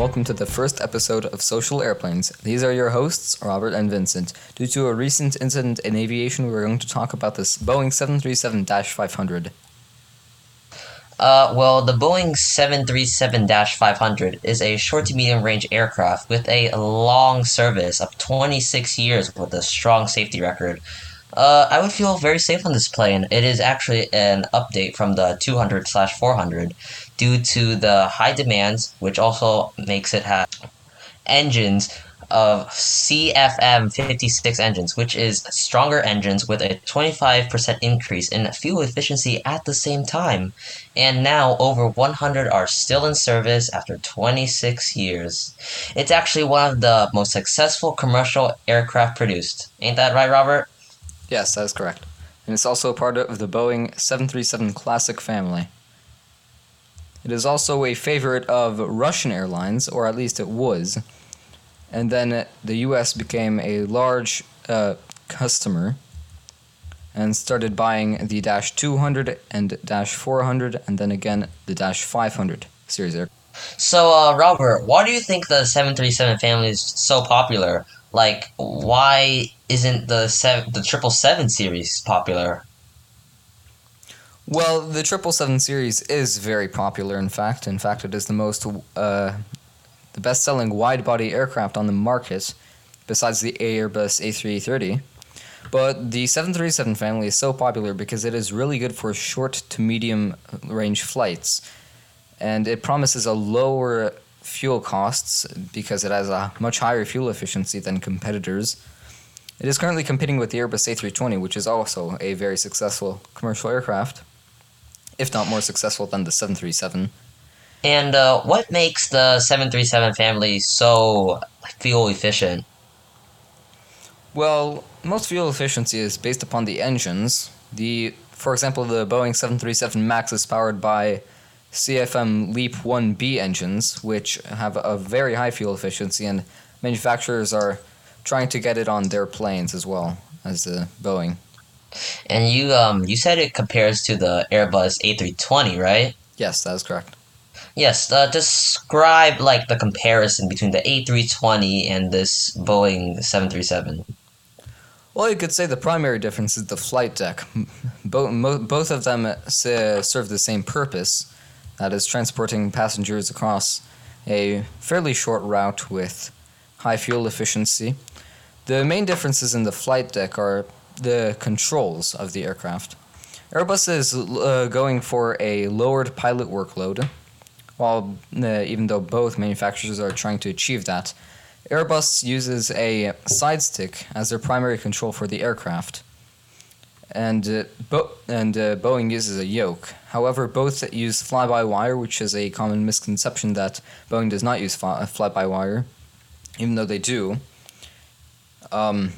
Welcome to the first episode of Social Airplanes. These are your hosts, Robert and Vincent. Due to a recent incident in aviation, we're going to talk about this Boeing 737 500. Uh, well, the Boeing 737 500 is a short to medium range aircraft with a long service of 26 years with a strong safety record. Uh, I would feel very safe on this plane. It is actually an update from the 200 400 due to the high demands, which also makes it have engines of CFM 56 engines, which is stronger engines with a 25% increase in fuel efficiency at the same time. And now over 100 are still in service after 26 years. It's actually one of the most successful commercial aircraft produced. Ain't that right, Robert? Yes, that is correct. And it's also a part of the Boeing 737 Classic family. It is also a favorite of Russian airlines, or at least it was. And then the US became a large uh, customer and started buying the Dash 200 and Dash 400, and then again the Dash 500 series aircraft. So, uh, Robert, why do you think the 737 family is so popular? Like, why isn't the seven, the triple seven series popular? Well, the triple seven series is very popular. In fact, in fact, it is the most uh, the best selling wide body aircraft on the market, besides the Airbus A330. But the 737 family is so popular because it is really good for short to medium range flights, and it promises a lower fuel costs because it has a much higher fuel efficiency than competitors. It is currently competing with the Airbus A320, which is also a very successful commercial aircraft, if not more successful than the 737. And uh, what makes the 737 family so fuel efficient? Well, most fuel efficiency is based upon the engines. The, for example, the Boeing 737 MAX is powered by CFM LEAP 1B engines, which have a very high fuel efficiency, and manufacturers are trying to get it on their planes as well as the Boeing. And you um you said it compares to the Airbus A320, right? Yes, that is correct. Yes, uh, describe like the comparison between the A320 and this Boeing 737. Well, you could say the primary difference is the flight deck. Both, both of them serve the same purpose, that is, transporting passengers across a fairly short route with high fuel efficiency. The main differences in the flight deck are the controls of the aircraft. Airbus is uh, going for a lowered pilot workload, while uh, even though both manufacturers are trying to achieve that. Airbus uses a side stick as their primary control for the aircraft, and uh, Bo- and uh, Boeing uses a yoke. However, both use fly-by-wire, which is a common misconception that Boeing does not use fly-by-wire, even though they do. Um,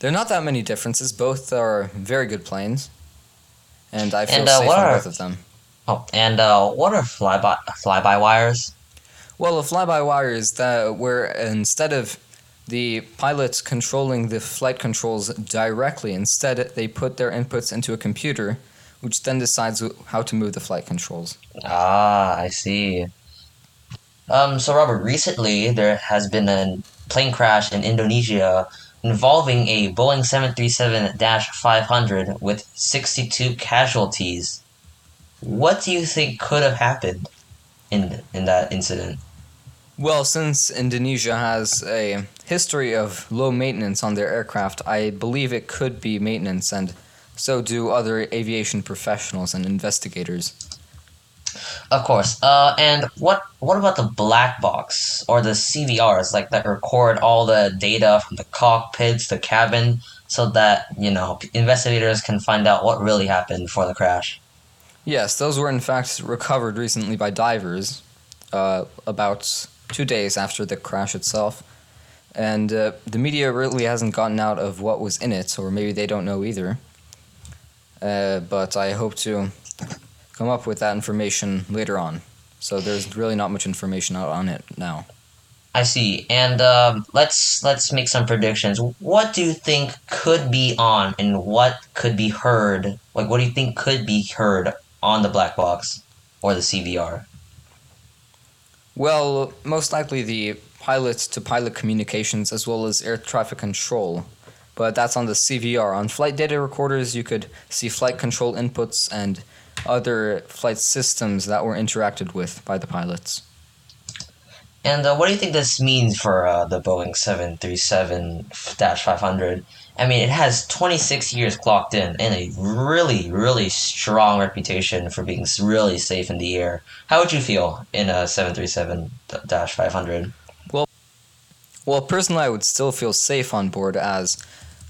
there are not that many differences. Both are very good planes, and I feel And, uh, safe on are- both of them. Oh, and uh, what are flyby fly-by wires? Well, a fly-by-wire is that where instead of the pilots controlling the flight controls directly, instead they put their inputs into a computer, which then decides how to move the flight controls. Ah, I see. Um, so Robert, recently there has been a plane crash in Indonesia involving a Boeing 737-500 with 62 casualties. What do you think could have happened in in that incident? Well, since Indonesia has a history of low maintenance on their aircraft, I believe it could be maintenance, and so do other aviation professionals and investigators. Of course. Uh, and what what about the black box or the CVRs like that record all the data from the cockpits, the cabin, so that you know investigators can find out what really happened before the crash? Yes, those were in fact recovered recently by divers, uh, about two days after the crash itself. And uh, the media really hasn't gotten out of what was in it, or maybe they don't know either. Uh, but I hope to come up with that information later on. So there's really not much information out on it now. I see. And um, let's let's make some predictions. What do you think could be on, and what could be heard? Like, what do you think could be heard on the black box or the CVR? Well, most likely the pilot to pilot communications as well as air traffic control. But that's on the CVR. On flight data recorders, you could see flight control inputs and other flight systems that were interacted with by the pilots. And uh, what do you think this means for uh, the Boeing 737 500? I mean, it has 26 years clocked in and a really, really strong reputation for being really safe in the air. How would you feel in a 737 500? Well, well, personally, I would still feel safe on board as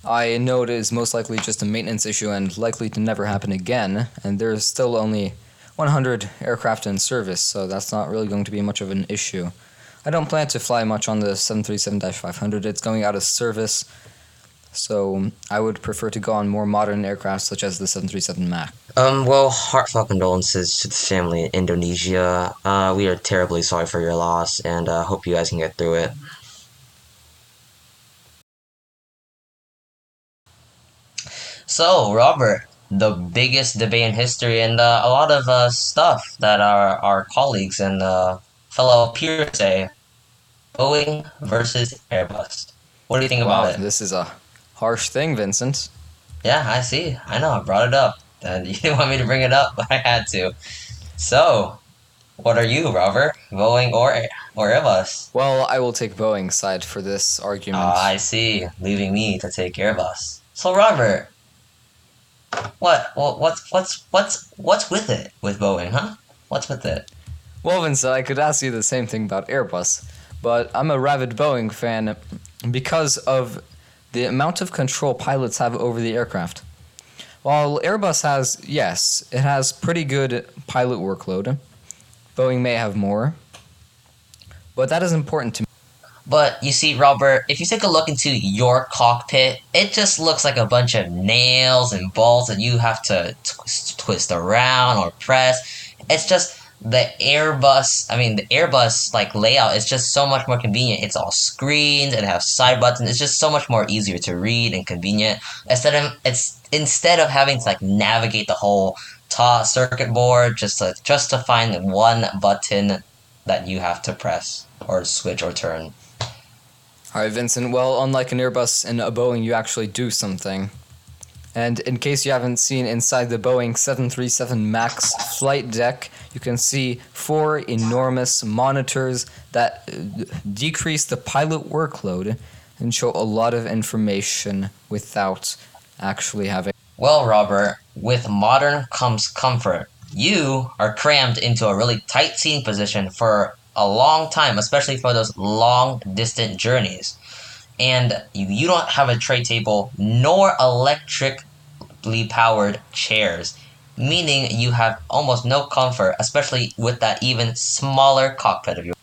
I know it is most likely just a maintenance issue and likely to never happen again, and there's still only 100 aircraft in service, so that's not really going to be much of an issue. I don't plan to fly much on the 737 500, it's going out of service so I would prefer to go on more modern aircraft such as the 737 MAX. Um, well, heartfelt condolences to the family in Indonesia. Uh, we are terribly sorry for your loss and uh, hope you guys can get through it. So, Robert, the biggest debate in history and uh, a lot of uh, stuff that our, our colleagues and uh, fellow peers say Boeing versus Airbus. What do you think wow, about it? This is a harsh thing, Vincent. Yeah, I see. I know. I brought it up. And you didn't want me to bring it up, but I had to. So, what are you, Robert? Boeing or or Airbus? Well, I will take Boeing's side for this argument. Oh, I see. Leaving me to take Airbus. So, Robert, what, what what's what's what's what's with it with Boeing, huh? What's with it? Well, Vincent, I could ask you the same thing about Airbus, but I'm a rabid Boeing fan because of the amount of control pilots have over the aircraft. While Airbus has, yes, it has pretty good pilot workload, Boeing may have more, but that is important to me. But you see, Robert, if you take a look into your cockpit, it just looks like a bunch of nails and bolts that you have to twist around or press. It's just the Airbus, I mean, the Airbus like layout is just so much more convenient. It's all screens and have side buttons. It's just so much more easier to read and convenient. Instead of it's instead of having to like navigate the whole ta circuit board just to just to find one button that you have to press or switch or turn. All right, Vincent. Well, unlike an Airbus and a Boeing, you actually do something. And in case you haven't seen inside the Boeing 737 MAX flight deck, you can see four enormous monitors that uh, decrease the pilot workload and show a lot of information without actually having. Well, Robert, with modern comes comfort. You are crammed into a really tight seating position for a long time, especially for those long distant journeys and you don't have a tray table nor electrically powered chairs, meaning you have almost no comfort, especially with that even smaller cockpit of yours.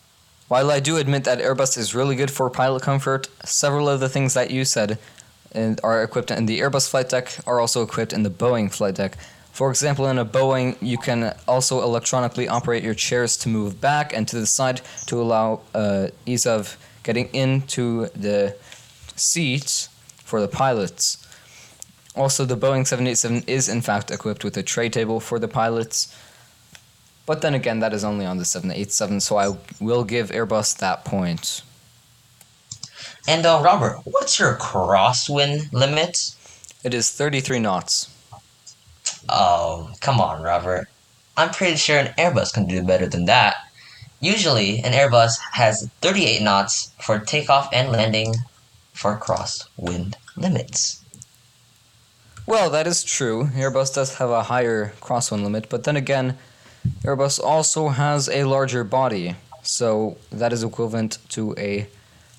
While I do admit that Airbus is really good for pilot comfort, several of the things that you said are equipped in the Airbus flight deck are also equipped in the Boeing flight deck. For example, in a Boeing, you can also electronically operate your chairs to move back and to the side to allow uh, ease of getting into the seats for the pilots. Also, the Boeing 787 is in fact equipped with a tray table for the pilots. But then again, that is only on the 787, so I will give Airbus that point. And uh, Robert, what's your crosswind limit? It is 33 knots. Oh, come on, Robert. I'm pretty sure an Airbus can do better than that. Usually, an Airbus has 38 knots for takeoff and landing for crosswind limits. Well, that is true. Airbus does have a higher crosswind limit, but then again, Airbus also has a larger body, so that is equivalent to a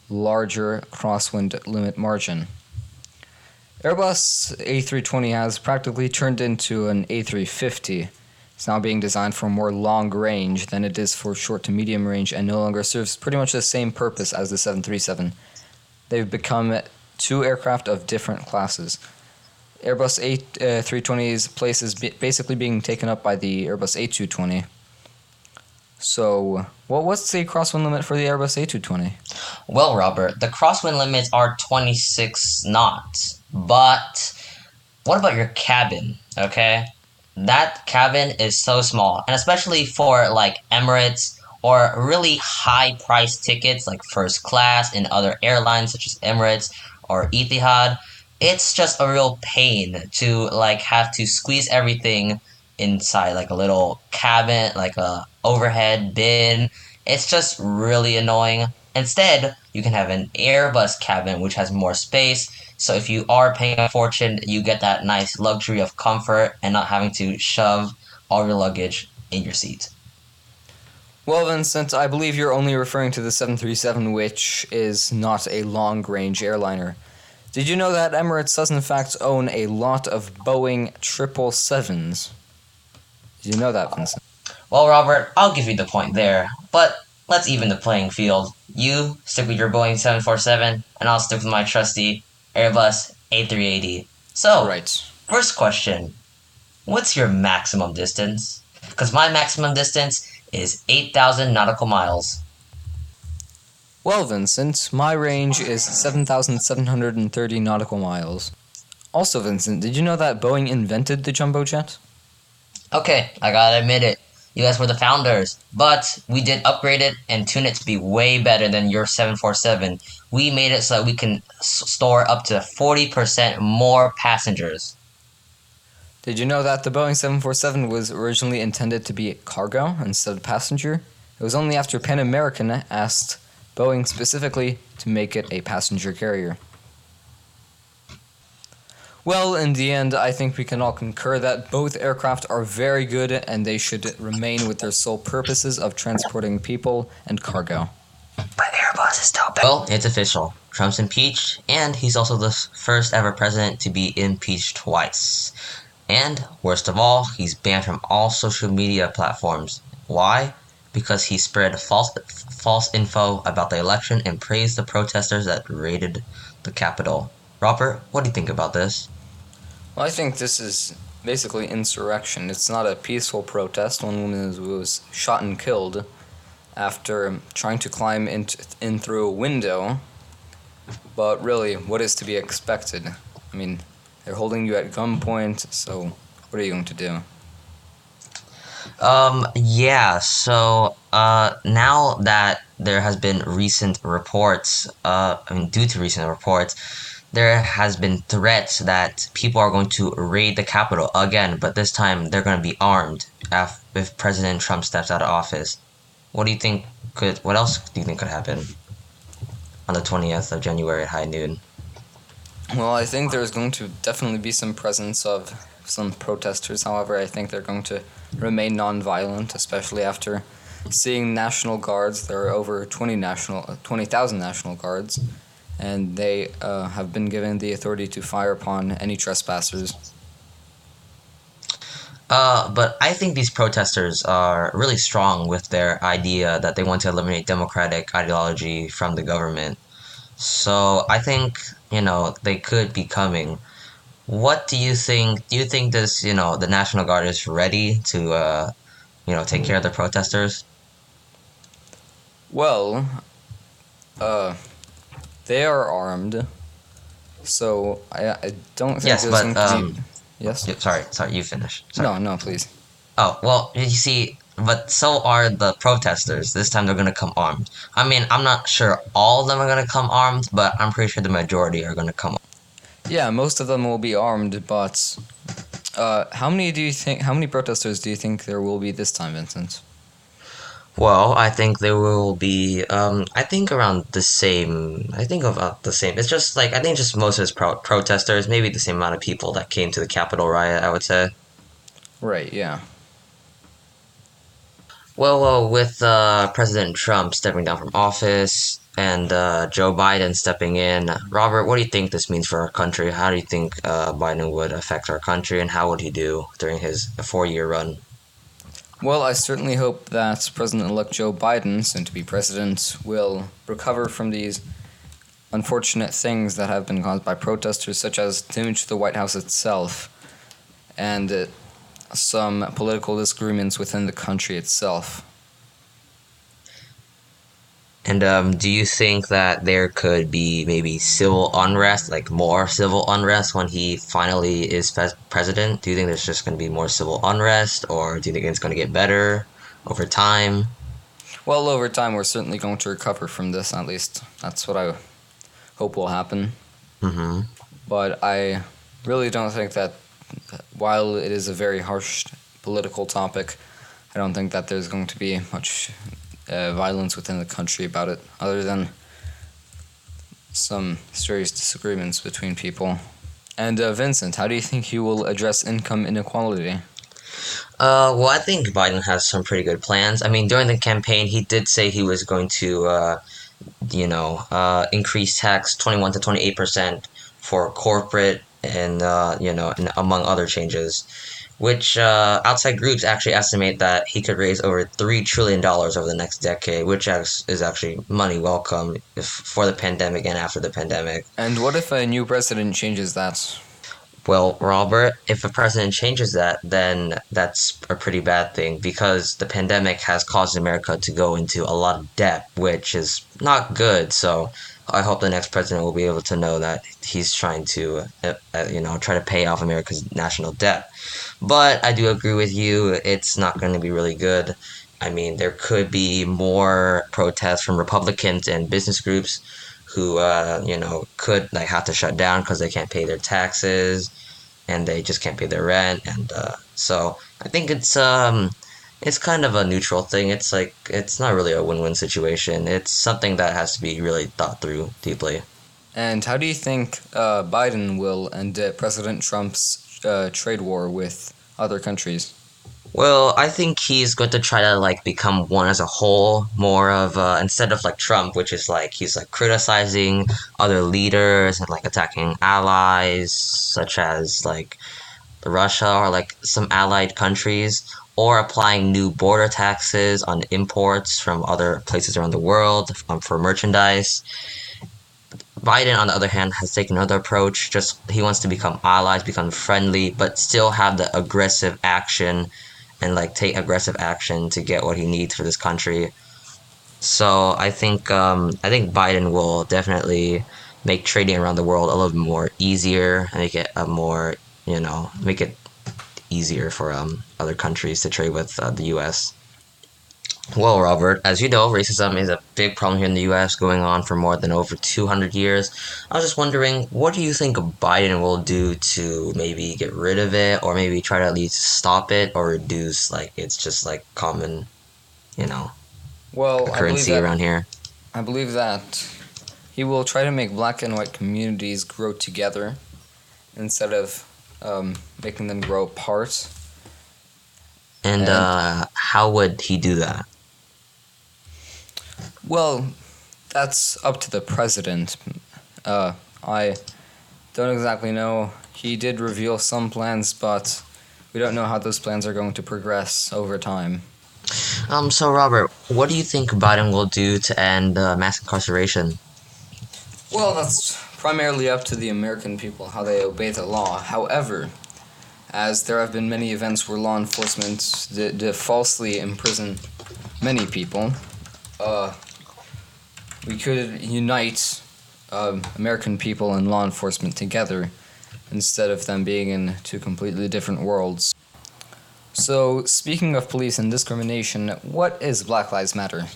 larger crosswind limit margin. Airbus A320 has practically turned into an A350. It's now being designed for more long range than it is for short to medium range and no longer serves pretty much the same purpose as the 737 they've become two aircraft of different classes. Airbus A320's uh, place is basically being taken up by the Airbus A220. So, what what's the crosswind limit for the Airbus A220? Well, Robert, the crosswind limits are 26 knots. But what about your cabin? Okay? That cabin is so small, and especially for like Emirates or really high price tickets like first class in other airlines such as Emirates or Etihad, it's just a real pain to like have to squeeze everything inside like a little cabin, like a overhead bin. It's just really annoying. Instead, you can have an Airbus cabin which has more space. So if you are paying a fortune, you get that nice luxury of comfort and not having to shove all your luggage in your seat. Well, then, since I believe you're only referring to the 737, which is not a long range airliner. Did you know that Emirates does in fact own a lot of Boeing 777s? Did you know that, Vincent? Well, Robert, I'll give you the point there, but let's even the playing field. You stick with your Boeing 747, and I'll stick with my trusty Airbus A380. So, Right. first question What's your maximum distance? Because my maximum distance is 8,000 nautical miles. Well, Vincent, my range is 7,730 nautical miles. Also, Vincent, did you know that Boeing invented the jumbo jet? Okay, I gotta admit it. You guys were the founders, but we did upgrade it and tune it to be way better than your 747. We made it so that we can store up to 40% more passengers. Did you know that the Boeing 747 was originally intended to be cargo instead of passenger? It was only after Pan American asked Boeing specifically to make it a passenger carrier. Well, in the end, I think we can all concur that both aircraft are very good and they should remain with their sole purposes of transporting people and cargo. But Airbus is still better. Well, it's official. Trump's impeached, and he's also the first ever president to be impeached twice. And, worst of all, he's banned from all social media platforms. Why? Because he spread false false info about the election and praised the protesters that raided the Capitol. Robert, what do you think about this? Well, I think this is basically insurrection. It's not a peaceful protest. One woman was- shot and killed after trying to climb in, in through a window. But really, what is to be expected? I mean, they're holding you at gunpoint, so what are you going to do? Um, yeah, so, uh, now that there has been recent reports, uh, I mean, due to recent reports, there has been threats that people are going to raid the Capitol again, but this time they're going to be armed if President Trump steps out of office. What do you think could, what else do you think could happen on the 20th of January at high noon? Well, I think there's going to definitely be some presence of some protesters. However, I think they're going to remain nonviolent, especially after seeing National Guards. There are over 20 national, uh, 20,000 National Guards, and they uh, have been given the authority to fire upon any trespassers. Uh, but I think these protesters are really strong with their idea that they want to eliminate democratic ideology from the government. So I think, you know, they could be coming. What do you think? Do you think this, you know, the National Guard is ready to, uh, you know, take care of the protesters? Well, uh, they are armed, so I, I don't think Yes, there's but, um. Yes? Sorry, sorry, you finish. Sorry. No, no, please. Oh, well, you see, but so are the protesters. This time they're going to come armed. I mean, I'm not sure all of them are going to come armed, but I'm pretty sure the majority are going to come Yeah, most of them will be armed, but uh, how many do you think? How many protesters do you think there will be this time, Vincent? Well, I think there will be, um, I think around the same, I think about the same. It's just like, I think just most of his pro- protesters, maybe the same amount of people that came to the Capitol riot, I would say. Right. Yeah. Well, well, with uh, President Trump stepping down from office and uh, Joe Biden stepping in, Robert, what do you think this means for our country? How do you think uh, Biden would affect our country, and how would he do during his four-year run? Well, I certainly hope that President-elect Joe Biden, soon to be president, will recover from these unfortunate things that have been caused by protesters, such as damage to the White House itself, and uh, some political disagreements within the country itself. And um, do you think that there could be maybe civil unrest, like more civil unrest when he finally is pres- president? Do you think there's just going to be more civil unrest, or do you think it's going to get better over time? Well, over time, we're certainly going to recover from this. At least that's what I hope will happen. Mm-hmm. But I really don't think that, while it is a very harsh political topic, I don't think that there's going to be much uh, violence within the country about it, other than some serious disagreements between people. And uh, Vincent, how do you think he will address income inequality? Uh, well, I think Biden has some pretty good plans. I mean, during the campaign, he did say he was going to, uh, you know, uh, increase tax 21 to 28 percent for corporate and, uh, you know, and among other changes, which uh, outside groups actually estimate that he could raise over $3 trillion over the next decade, which is actually money welcome if, for the pandemic and after the pandemic. And what if a new president changes that? Well, Robert, if a president changes that, then that's a pretty bad thing because the pandemic has caused America to go into a lot of debt, which is not good. So I hope the next president will be able to know that he's trying to, uh, uh, you know, try to pay off America's national debt. But I do agree with you; it's not going to be really good. I mean, there could be more protests from Republicans and business groups who, uh, you know, could like have to shut down because they can't pay their taxes and they just can't pay their rent, and uh, so I think it's um it's kind of a neutral thing. It's like it's not really a win-win situation. It's something that has to be really thought through deeply. And how do you think uh, Biden will end uh, President Trump's uh, trade war with other countries? Well, I think he's going to try to like become one as a whole, more of uh, instead of like Trump, which is like he's like criticizing other leaders and like attacking allies such as like Russia or like some allied countries or applying new border taxes on imports from other places around the world um, for merchandise. Biden, on the other hand, has taken another approach. Just he wants to become allies, become friendly, but still have the aggressive action and like take aggressive action to get what he needs for this country. So I think um, I think Biden will definitely make trading around the world a little bit more easier and make it a more you know make it easier for um, other countries to trade with uh, the U.S. Well, Robert, as you know, racism is a big problem here in the U.S. going on for more than over 200 years. I was just wondering, what do you think Biden will do to maybe get rid of it, or maybe try to at least stop it, or reduce like it's just like common, you know, well, currency that, around here? I believe that he will try to make black and white communities grow together instead of um, making them grow apart. And, and uh, how would he do that? Well, that's up to the president. Uh, I don't exactly know. He did reveal some plans, but we don't know how those plans are going to progress over time. Um. So, Robert, what do you think Biden will do to end uh, mass incarceration? Well, that's primarily up to the American people how they obey the law. However, as there have been many events where law enforcement did, falsely imprison many people, uh, we could unite um, American people and law enforcement together instead of them being in two completely different worlds. So, speaking of police and discrimination, what is Black Lives Matter?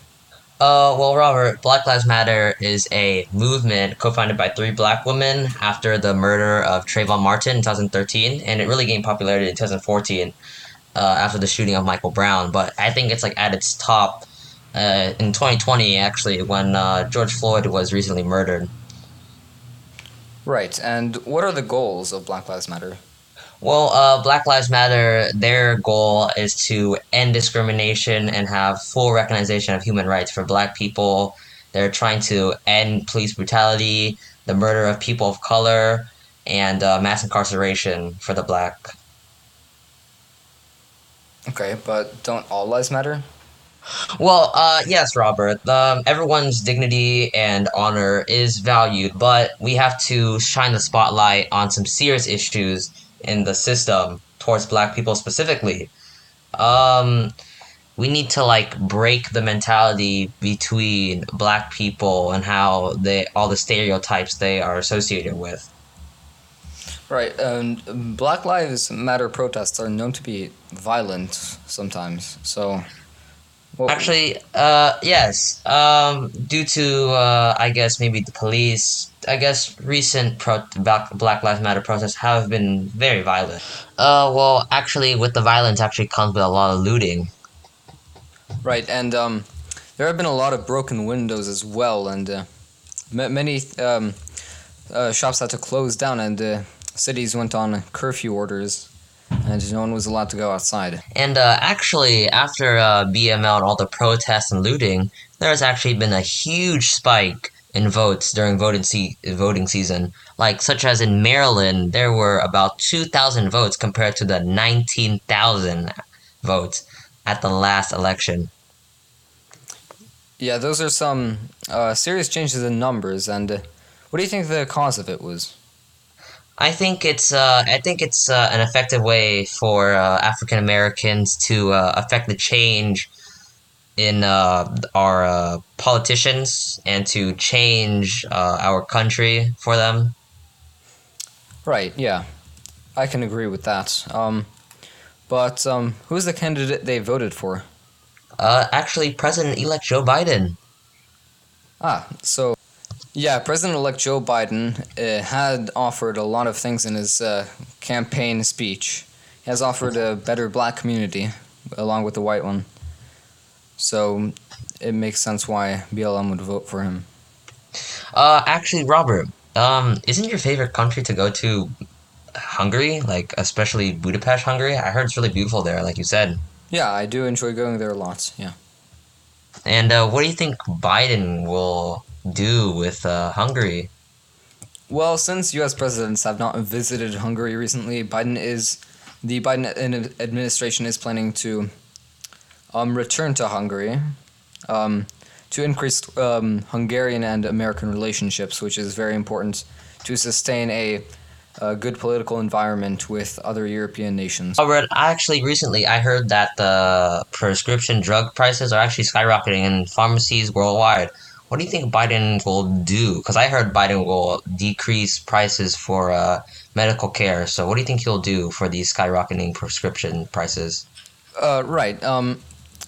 Uh, well, Robert, Black Lives Matter is a movement co-founded by three black women after the murder of Trayvon Martin in 2013, and it really gained popularity in 2014 uh, after the shooting of Michael Brown. But I think it's like at its top uh, in 2020, actually, when uh, George Floyd was recently murdered. Right, and what are the goals of Black Lives Matter? Well, uh, Black Lives Matter, their goal is to end discrimination and have full recognition of human rights for black people. They're trying to end police brutality, the murder of people of color, and uh, mass incarceration for the black. Okay, but don't all lives matter? Well, uh, yes, Robert. Um, everyone's dignity and honor is valued, but we have to shine the spotlight on some serious issues in the system towards black people specifically. Um, we need to like break the mentality between black people and how they all the stereotypes they are associated with. Right, and Black Lives Matter protests are known to be violent sometimes. So, Well, Actually, uh, yes. Um, due to uh, I guess maybe the police. I guess recent pro- Black Black Lives Matter protests have been very violent. Uh, well, actually, with the violence, actually comes with a lot of looting. Right, and um, there have been a lot of broken windows as well, and uh, ma many um, uh, shops had to close down, and uh, cities went on curfew orders, and no one was allowed to go outside. And uh, actually, after uh, BML and all the protests and looting, there has actually been a huge spike in votes during voting se- voting season. Like such as in Maryland, there were about two thousand votes compared to the nineteen thousand votes at the last election. Yeah, those are some uh, serious changes in numbers, and uh, what do you think the cause of it was? I think it's uh, I think it's uh, an effective way for uh, African Americans to uh, affect the change in uh, our uh, politicians and to change uh, our country for them. Right, yeah, I can agree with that. Um, but um, who's the candidate they voted for? Uh, actually, President-elect Joe Biden. Ah, so yeah, President-elect Joe Biden uh, had offered a lot of things in his uh, campaign speech. He has offered a better black community along with the white one. So it makes sense why BLM would vote for him. Uh, actually, Robert, um, isn't your favorite country to go to Hungary? Like, especially Budapest, Hungary? I heard it's really beautiful there, like you said. Yeah, I do enjoy going there a lot. Yeah. And uh, what do you think Biden will do with uh, Hungary? Well, since U.S. presidents have not visited Hungary recently, Biden is the Biden administration is planning to um, return to Hungary um, to increase um, Hungarian and American relationships, which is very important to sustain a, a good political environment with other European nations. Robert, actually, recently I heard that the prescription drug prices are actually skyrocketing in pharmacies worldwide. What do you think Biden will do? Because I heard Biden will decrease prices for uh, medical care. So, what do you think he'll do for these skyrocketing prescription prices? Uh, right. Um,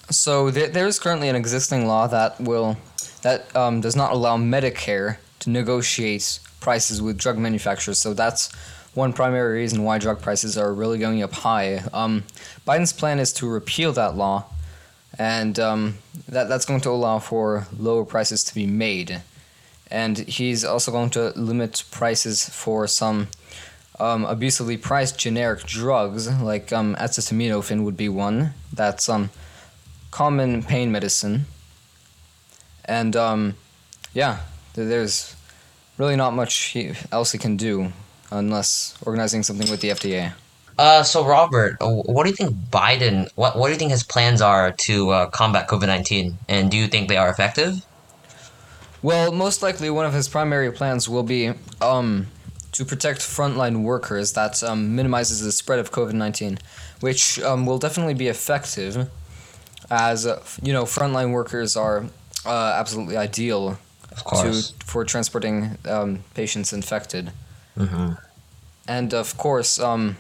so there, there is currently an existing law that will that um, does not allow Medicare to negotiate prices with drug manufacturers. So that's one primary reason why drug prices are really going up high. Um, Biden's plan is to repeal that law, and um, that that's going to allow for lower prices to be made. And he's also going to limit prices for some um, abusively priced generic drugs, like um, acetaminophen would be one. That's um, common pain medicine. And um, yeah, th- there's really not much he, else he can do unless organizing something with the FDA. Uh, so Robert, uh, what do you think Biden? What What do you think his plans are to uh, combat COVID nineteen? And do you think they are effective? Well, most likely one of his primary plans will be um, to protect frontline workers. That um, minimizes the spread of COVID nineteen, which um, will definitely be effective, as uh, you know, frontline workers are uh, absolutely ideal to for transporting um, patients infected. Mm-hmm. and of course, um,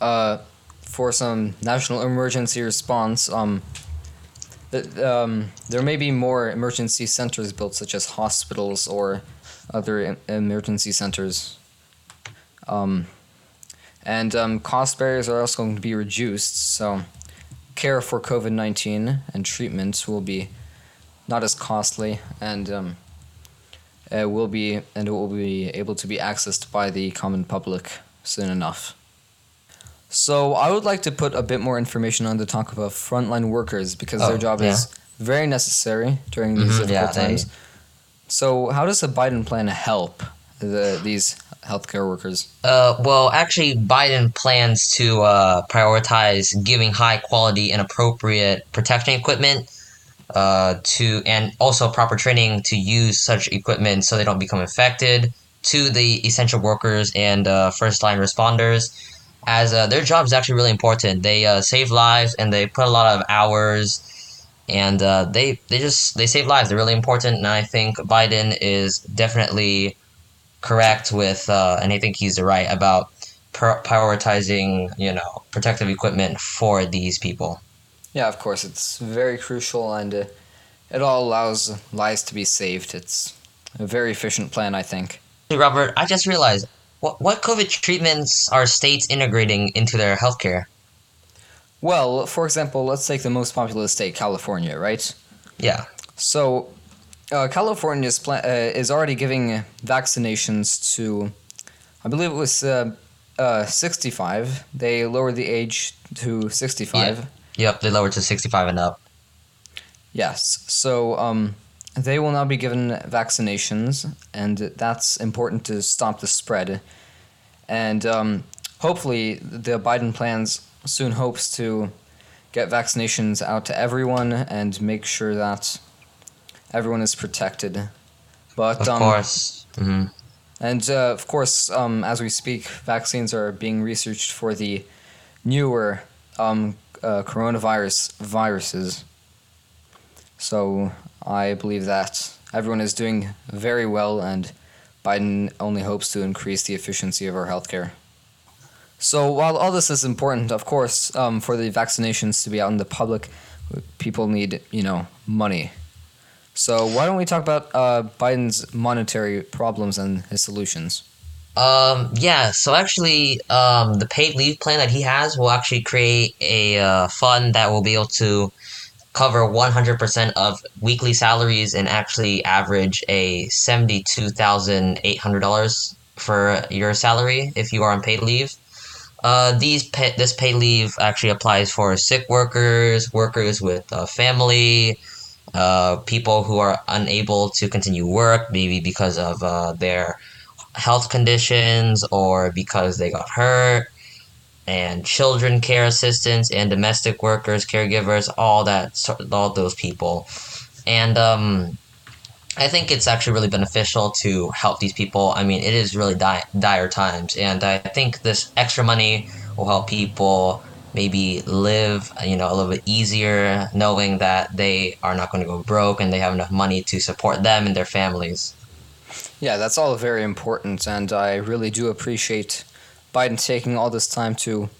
uh, for some national emergency response, um, um, there may be more emergency centers built, such as hospitals or other em- emergency centers. Um, and um, cost barriers are also going to be reduced, so care for COVID 19 and treatment will be not as costly and um, will be and it will be able to be accessed by the common public soon enough. So I would like to put a bit more information on the talk about frontline workers because Oh, their job yeah. is very necessary during these Mhm, yeah, difficult they- times. So how does the Biden plan help the these healthcare workers? Uh, well, actually, Biden plans to uh, prioritize giving high quality and appropriate protection equipment uh, to and also proper training to use such equipment so they don't become infected to the essential workers and uh, first line responders as uh, their job is actually really important they uh, save lives and they put a lot of hours and uh, they they just they save lives they're really important and i think biden is definitely correct with uh, and i think he's right about pr- prioritizing you know protective equipment for these people Yeah, of course, it's very crucial and uh, it all allows lives to be saved. It's a very efficient plan, I think. Hey, Robert, I just realized what what COVID treatments are states integrating into their healthcare? Well, for example, let's take the most populous state, California, right? Yeah. So, uh, California is, pla- uh, is already giving vaccinations to, I believe it was uh, uh, 65. They lowered the age to 65. Yep, they lowered to 65 and up. Yes. So, um, they will now be given vaccinations, and that's important to stop the spread. And um, hopefully, the Biden plans soon hopes to get vaccinations out to everyone and make sure that everyone is protected. But Of um, course. hmm and uh, of course, um, as we speak, vaccines are being researched for the newer um, uh, coronavirus viruses. So I believe that everyone is doing very well, and Biden only hopes to increase the efficiency of our healthcare. So while all this is important, of course, um, for the vaccinations to be out in the public, people need you know money. So why don't we talk about uh, Biden's monetary problems and his solutions? Um, yeah, so actually, um, the paid leave plan that he has will actually create a uh, fund that will be able to cover 100% of weekly salaries and actually average a $72,800 for your salary if you are on paid leave. Uh, these pay, this paid leave actually applies for sick workers, workers with a family, uh, people who are unable to continue work, maybe because of uh, their health conditions or because they got hurt, and children care assistants and domestic workers, caregivers, all that, all those people, and um, I think it's actually really beneficial to help these people. I mean, it is really di- dire times, and I think this extra money will help people maybe live, you know, a little bit easier, knowing that they are not going to go broke and they have enough money to support them and their families. Yeah, that's all very important, and I really do appreciate Biden taking all this time to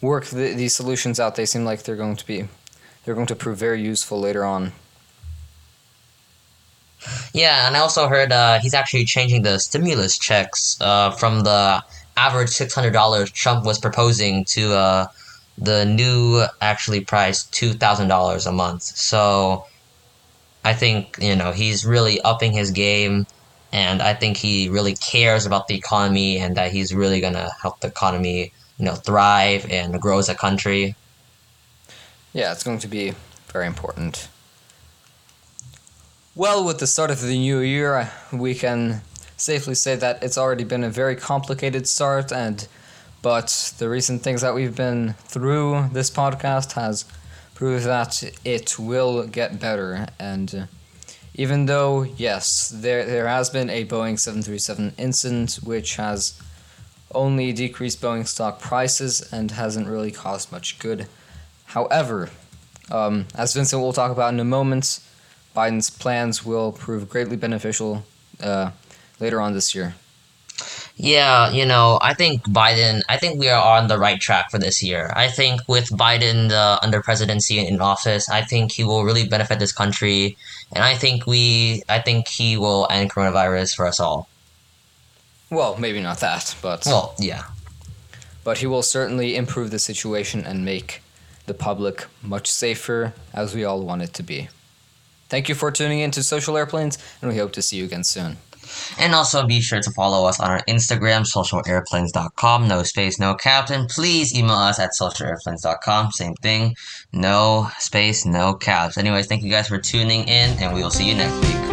work the, these solutions out. They seem like they're going to be, they're going to prove very useful later on. Yeah, and I also heard uh, he's actually changing the stimulus checks uh, from the average six hundred dollars Trump was proposing to uh, the new actually priced two thousand dollars a month. So I think you know he's really upping his game, and I think he really cares about the economy and that he's really gonna help the economy you know thrive and grow as a country. Yeah, it's going to be very important. Well, with the start of the new year, we can safely say that it's already been a very complicated start, and but the recent things that we've been through this podcast has proved that it will get better. And uh, even though yes, there there has been a Boeing seven three seven incident which has only decreased Boeing stock prices and hasn't really caused much good. However, um, as Vincent will talk about in a moment, Biden's plans will prove greatly beneficial uh, later on this year. Yeah, you know, I think Biden, I think we are on the right track for this year. I think with Biden uh, under presidency in office, I think he will really benefit this country. And I think we, I think he will end coronavirus for us all. Well, maybe not that, but Well, yeah. but he will certainly improve the situation and make the public much safer as we all want it to be. Thank you for tuning in to Social Airplanes, and we hope to see you again soon. And also be sure to follow us on our Instagram, socialairplanes.com, no space, no captain. Please email us at socialairplanes.com, same thing, no space, no caps. Anyways, thank you guys for tuning in, and we will see you next week.